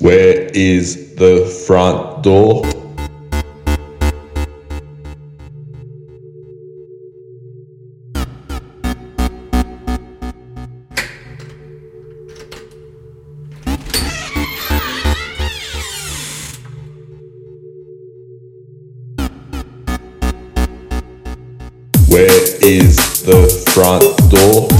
Where is the front door? Where is the front door?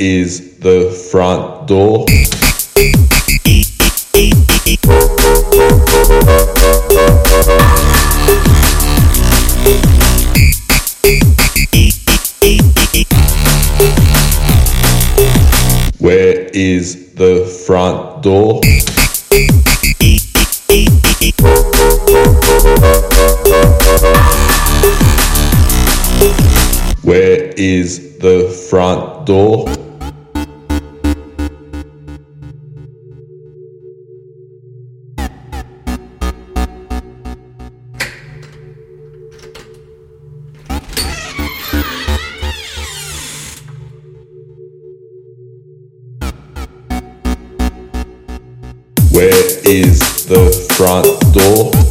Is the front door? Where is the front door? Where is the front door? Where is the front door?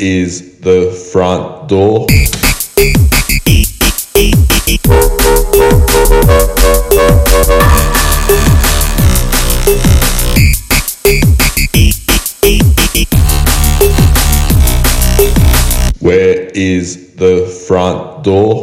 is the front door. Where is the front door?